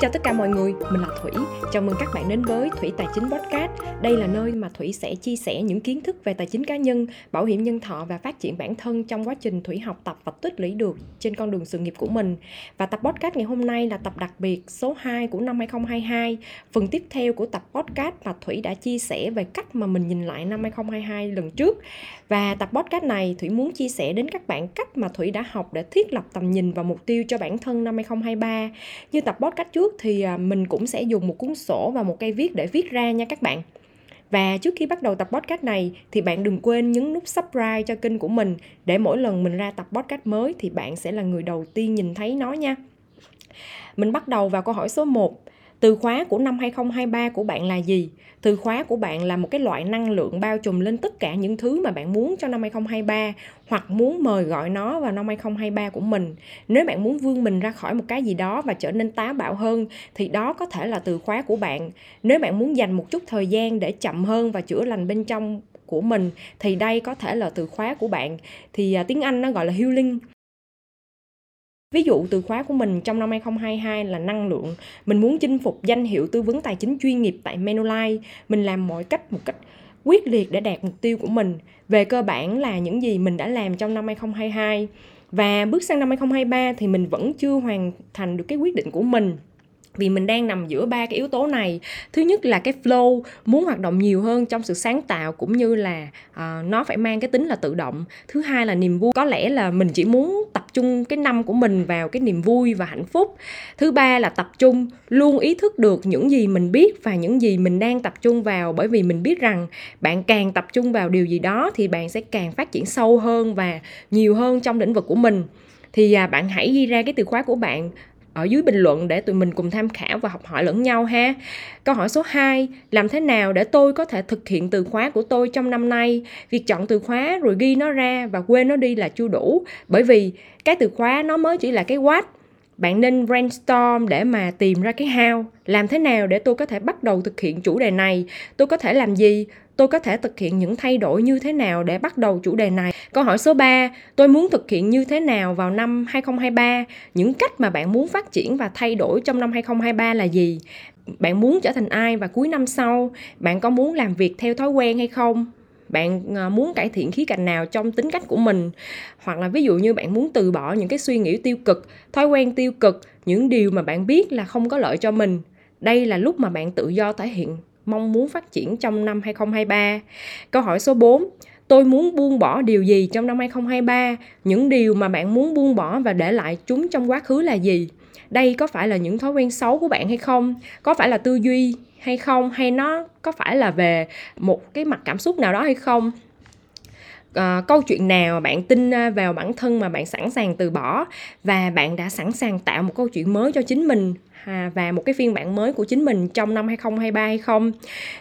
chào tất cả mọi người, mình là Thủy. Chào mừng các bạn đến với Thủy Tài chính Podcast. Đây là nơi mà Thủy sẽ chia sẻ những kiến thức về tài chính cá nhân, bảo hiểm nhân thọ và phát triển bản thân trong quá trình Thủy học tập và tích lũy được trên con đường sự nghiệp của mình. Và tập podcast ngày hôm nay là tập đặc biệt số 2 của năm 2022, phần tiếp theo của tập podcast mà Thủy đã chia sẻ về cách mà mình nhìn lại năm 2022 lần trước. Và tập podcast này Thủy muốn chia sẻ đến các bạn cách mà Thủy đã học để thiết lập tầm nhìn và mục tiêu cho bản thân năm 2023. Như tập podcast trước thì à, mình cũng sẽ dùng một cuốn sổ và một cây viết để viết ra nha các bạn. Và trước khi bắt đầu tập podcast này thì bạn đừng quên nhấn nút subscribe cho kênh của mình để mỗi lần mình ra tập podcast mới thì bạn sẽ là người đầu tiên nhìn thấy nó nha. Mình bắt đầu vào câu hỏi số 1. Từ khóa của năm 2023 của bạn là gì? Từ khóa của bạn là một cái loại năng lượng bao trùm lên tất cả những thứ mà bạn muốn cho năm 2023 hoặc muốn mời gọi nó vào năm 2023 của mình. Nếu bạn muốn vươn mình ra khỏi một cái gì đó và trở nên táo bạo hơn, thì đó có thể là từ khóa của bạn. Nếu bạn muốn dành một chút thời gian để chậm hơn và chữa lành bên trong của mình, thì đây có thể là từ khóa của bạn thì à, tiếng Anh nó gọi là healing Ví dụ từ khóa của mình trong năm 2022 là năng lượng. Mình muốn chinh phục danh hiệu tư vấn tài chính chuyên nghiệp tại Manulife. Mình làm mọi cách một cách quyết liệt để đạt mục tiêu của mình. Về cơ bản là những gì mình đã làm trong năm 2022. Và bước sang năm 2023 thì mình vẫn chưa hoàn thành được cái quyết định của mình vì mình đang nằm giữa ba cái yếu tố này. Thứ nhất là cái flow muốn hoạt động nhiều hơn trong sự sáng tạo cũng như là uh, nó phải mang cái tính là tự động. Thứ hai là niềm vui có lẽ là mình chỉ muốn tập trung cái năm của mình vào cái niềm vui và hạnh phúc. Thứ ba là tập trung luôn ý thức được những gì mình biết và những gì mình đang tập trung vào. Bởi vì mình biết rằng bạn càng tập trung vào điều gì đó thì bạn sẽ càng phát triển sâu hơn và nhiều hơn trong lĩnh vực của mình. Thì à, bạn hãy ghi ra cái từ khóa của bạn ở dưới bình luận để tụi mình cùng tham khảo và học hỏi lẫn nhau ha. Câu hỏi số 2, làm thế nào để tôi có thể thực hiện từ khóa của tôi trong năm nay? Việc chọn từ khóa rồi ghi nó ra và quên nó đi là chưa đủ, bởi vì cái từ khóa nó mới chỉ là cái what bạn nên brainstorm để mà tìm ra cái how. Làm thế nào để tôi có thể bắt đầu thực hiện chủ đề này? Tôi có thể làm gì? Tôi có thể thực hiện những thay đổi như thế nào để bắt đầu chủ đề này? Câu hỏi số 3 tôi muốn thực hiện như thế nào vào năm 2023 những cách mà bạn muốn phát triển và thay đổi trong năm 2023 là gì? Bạn muốn trở thành ai và cuối năm sau? Bạn có muốn làm việc theo thói quen hay không? Bạn ờ, muốn cải thiện khía cạnh nào trong tính cách của mình hoặc là ví dụ như bạn muốn từ bỏ những cái suy nghĩ tiêu cực thói quen tiêu cực những điều mà bạn biết là không có lợi cho mình đây là lúc mà bạn tự do thể hiện mong muốn phát triển trong năm 2023. Câu hỏi số 4, tôi muốn buông bỏ điều gì trong năm 2023? Những điều mà bạn muốn buông bỏ và để lại chúng trong quá khứ là gì? Đây có phải là những thói quen xấu của bạn hay không? Có phải là tư duy hay không hay nó có phải là về một cái mặt cảm xúc nào đó hay không à, câu chuyện nào mà bạn tin à, vào bản thân mà bạn sẵn sàng từ bỏ và bạn đã sẵn sàng tạo một câu chuyện mới cho chính mình à, và một cái phiên bản mới của chính mình trong năm 2023 hay không.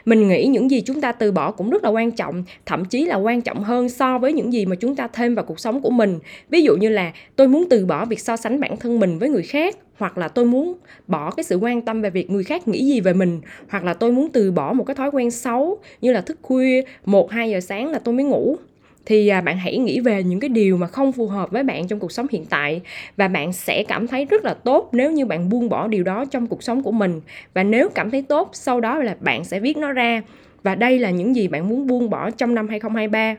Mình nghĩ những gì chúng ta từ bỏ cũng rất là quan trọng, thậm chí là quan trọng hơn so với những gì mà chúng ta thêm vào cuộc sống của mình. Ví dụ như là tôi muốn từ bỏ việc so sánh bản thân mình với người khác hoặc là tôi muốn bỏ cái sự quan tâm về việc người khác nghĩ gì về mình hoặc là tôi muốn từ bỏ một cái thói quen xấu như là thức khuya một hai giờ sáng là tôi mới ngủ. Thì à, bạn hãy nghĩ về những cái điều mà không phù hợp với bạn trong cuộc sống hiện tại và bạn sẽ cảm thấy rất là tốt nếu như bạn buông bỏ điều đó trong cuộc sống của mình. Và nếu cảm thấy tốt sau đó là bạn sẽ viết nó ra. Và đây là những gì bạn muốn buông bỏ trong năm 2023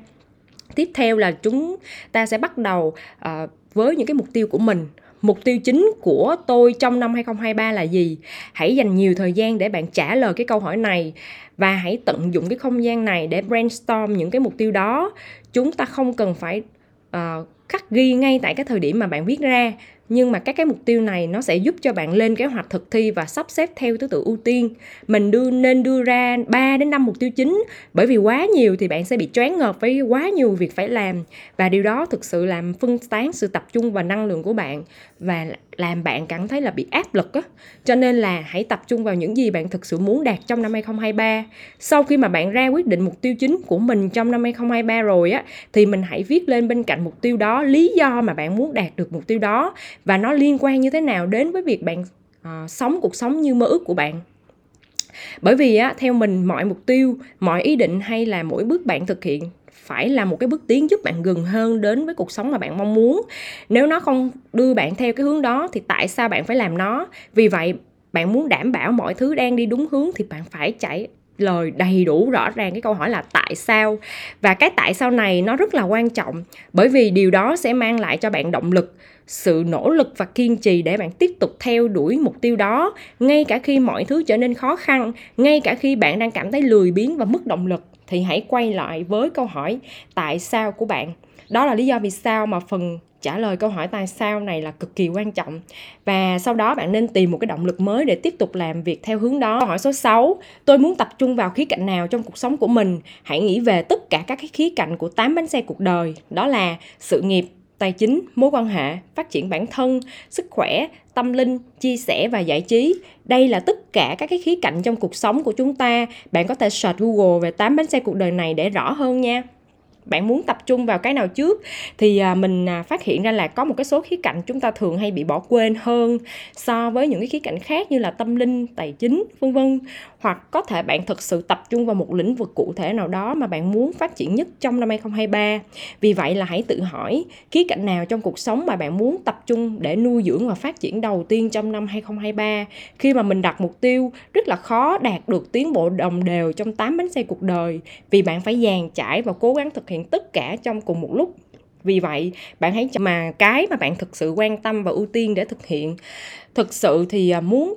tiếp theo là chúng ta sẽ bắt đầu uh, với những cái mục tiêu của mình mục tiêu chính của tôi trong năm 2023 là gì? Hãy dành nhiều thời gian để bạn trả lời cái câu hỏi này và hãy tận dụng cái không gian này để brainstorm những cái mục tiêu đó. Chúng ta không cần phải uh, khắc ghi ngay tại cái thời điểm mà bạn viết ra nhưng mà các cái mục tiêu này nó sẽ giúp cho bạn lên kế hoạch thực thi và sắp xếp theo thứ tự ưu tiên mình đưa, nên đưa ra 3 đến 5 mục tiêu chính bởi vì quá nhiều thì bạn sẽ bị choáng ngợp với quá nhiều việc phải làm và điều đó thực sự làm phân tán sự tập trung và năng lượng của bạn và làm bạn cảm thấy là bị áp lực á. Cho nên là hãy tập trung vào những gì bạn thực sự muốn đạt trong năm 2023. Sau khi mà bạn ra quyết định mục tiêu chính của mình trong năm 2023 rồi á, thì mình hãy viết lên bên cạnh mục tiêu đó lý do mà bạn muốn đạt được mục tiêu đó và nó liên quan như thế nào đến với việc bạn uh, sống cuộc sống như mơ ước của bạn. Bởi vì á theo mình mọi mục tiêu mọi ý định hay là mỗi bước bạn thực hiện phải là một cái bước tiến giúp bạn gần hơn đến với cuộc sống mà bạn mong muốn. Nếu nó không đưa bạn theo cái hướng đó thì tại sao bạn phải làm nó? Vì vậy bạn muốn đảm bảo mọi thứ đang đi đúng hướng thì bạn phải chạy lời đầy đủ rõ ràng cái câu hỏi là tại sao. Và cái tại sao này nó rất là quan trọng, bởi vì điều đó sẽ mang lại cho bạn động lực, sự nỗ lực và kiên trì để bạn tiếp tục theo đuổi mục tiêu đó, ngay cả khi mọi thứ trở nên khó khăn, ngay cả khi bạn đang cảm thấy lười biếng và mất động lực. Thì hãy quay lại với câu hỏi tại sao của bạn. Đó là lý do vì sao mà phần trả lời câu hỏi tại sao này là cực kỳ quan trọng và sau đó bạn nên tìm một cái động lực mới để tiếp tục làm việc theo hướng đó. Câu hỏi số 6, tôi muốn tập trung vào khía cạnh nào trong cuộc sống của mình? Hãy nghĩ về tất cả các cái khía cạnh của 8 bánh xe cuộc đời, đó là sự nghiệp, tài chính, mối quan hệ, phát triển bản thân, sức khỏe, tâm linh, chia sẻ và giải trí. Đây là tất cả các cái khía cạnh trong cuộc sống của chúng ta. Bạn có thể search Google về 8 bánh xe cuộc đời này để rõ hơn nha bạn muốn tập trung vào cái nào trước thì à, mình à, phát hiện ra là có một cái số khía cạnh chúng ta thường hay bị bỏ quên hơn so với những cái khía cạnh khác như là tâm linh, tài chính, vân vân. Hoặc có thể bạn thực sự tập trung vào một lĩnh vực cụ thể nào đó mà bạn muốn phát triển nhất trong năm 2023 vì vậy là hãy tự hỏi khía cạnh nào trong cuộc sống mà bạn muốn tập trung để nuôi dưỡng và phát triển đầu tiên trong năm 2023 khi mà mình đặt mục tiêu, rất là khó đạt được tiến bộ đồng đều trong 8 bánh xe cuộc đời. Vì bạn phải dàn trải và cố gắng thực hiện tất cả trong cùng một lúc. Vì vậy bạn hãy mà cái mà bạn thực sự quan tâm và ưu tiên để thực hiện. Thực sự thì à, muốn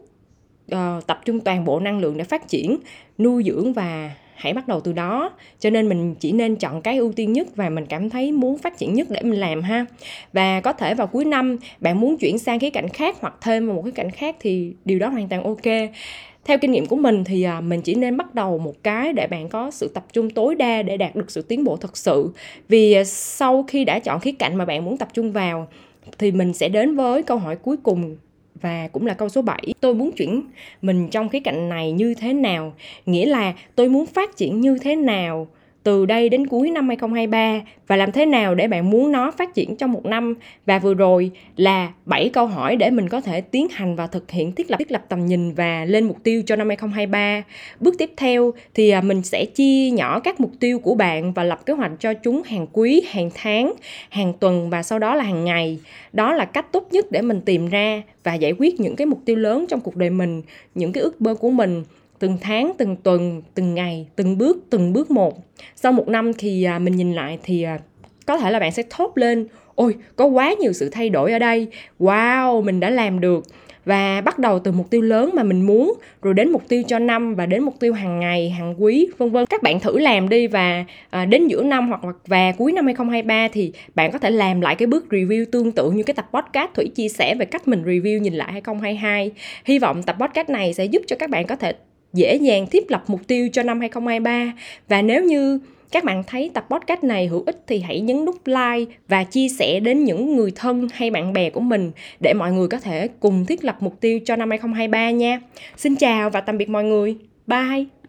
uh, tập trung toàn bộ năng lượng để phát triển nuôi dưỡng và hãy bắt đầu từ đó. Cho nên mình chỉ nên chọn cái ưu tiên nhất và mình cảm thấy muốn phát triển nhất để mình làm ha. Và có thể vào cuối năm bạn muốn chuyển sang cái cạnh khác hoặc thêm vào một cái cạnh khác thì điều đó hoàn toàn ok theo kinh nghiệm của mình thì à, mình chỉ nên bắt đầu một cái để bạn có sự tập trung tối đa để đạt được sự tiến bộ thật sự vì à, sau khi đã chọn khía cạnh mà bạn muốn tập trung vào thì mình sẽ đến với câu hỏi cuối cùng và cũng là câu số 7. Tôi muốn chuyển mình trong khía cạnh này như thế nào? Nghĩa là tôi muốn phát triển như thế nào từ đây đến cuối năm 2023 và làm thế nào để bạn muốn nó phát triển trong một năm và vừa rồi là 7 câu hỏi để mình có thể tiến hành và thực hiện thiết lập thiết lập tầm nhìn và lên mục tiêu cho năm 2023. Bước tiếp theo thì à, mình sẽ chia nhỏ các mục tiêu của bạn và lập kế hoạch cho chúng hàng quý, hàng tháng, hàng tuần và sau đó là hàng ngày. Đó là cách tốt nhất để mình tìm ra và giải quyết những cái mục tiêu lớn trong cuộc đời mình, những cái ước mơ của mình từng tháng từng tuần từng ngày từng bước từng bước một. Sau một năm thì à, mình nhìn lại thì à, có thể là bạn sẽ thốt lên ôi có quá nhiều sự thay đổi ở đây. Wow mình đã làm được. Và bắt đầu từ mục tiêu lớn mà mình muốn rồi đến mục tiêu cho năm và đến mục tiêu hàng ngày hàng quý vân vân. Các bạn thử làm đi và à, đến giữa năm hoặc là và cuối năm 2023 thì bạn có thể làm lại cái bước review tương tự như cái tập podcast thủy chia sẻ về cách mình review nhìn lại 2022 hy vọng tập podcast này sẽ giúp cho các bạn có thể dễ dàng thiết lập mục tiêu cho năm 2023 và nếu như các bạn thấy tập podcast này hữu ích thì hãy nhấn nút like và chia sẻ đến những người thân hay bạn bè của mình để mọi người có thể cùng thiết lập mục tiêu cho năm 2023 nha. Xin chào và tạm biệt mọi người. Bye.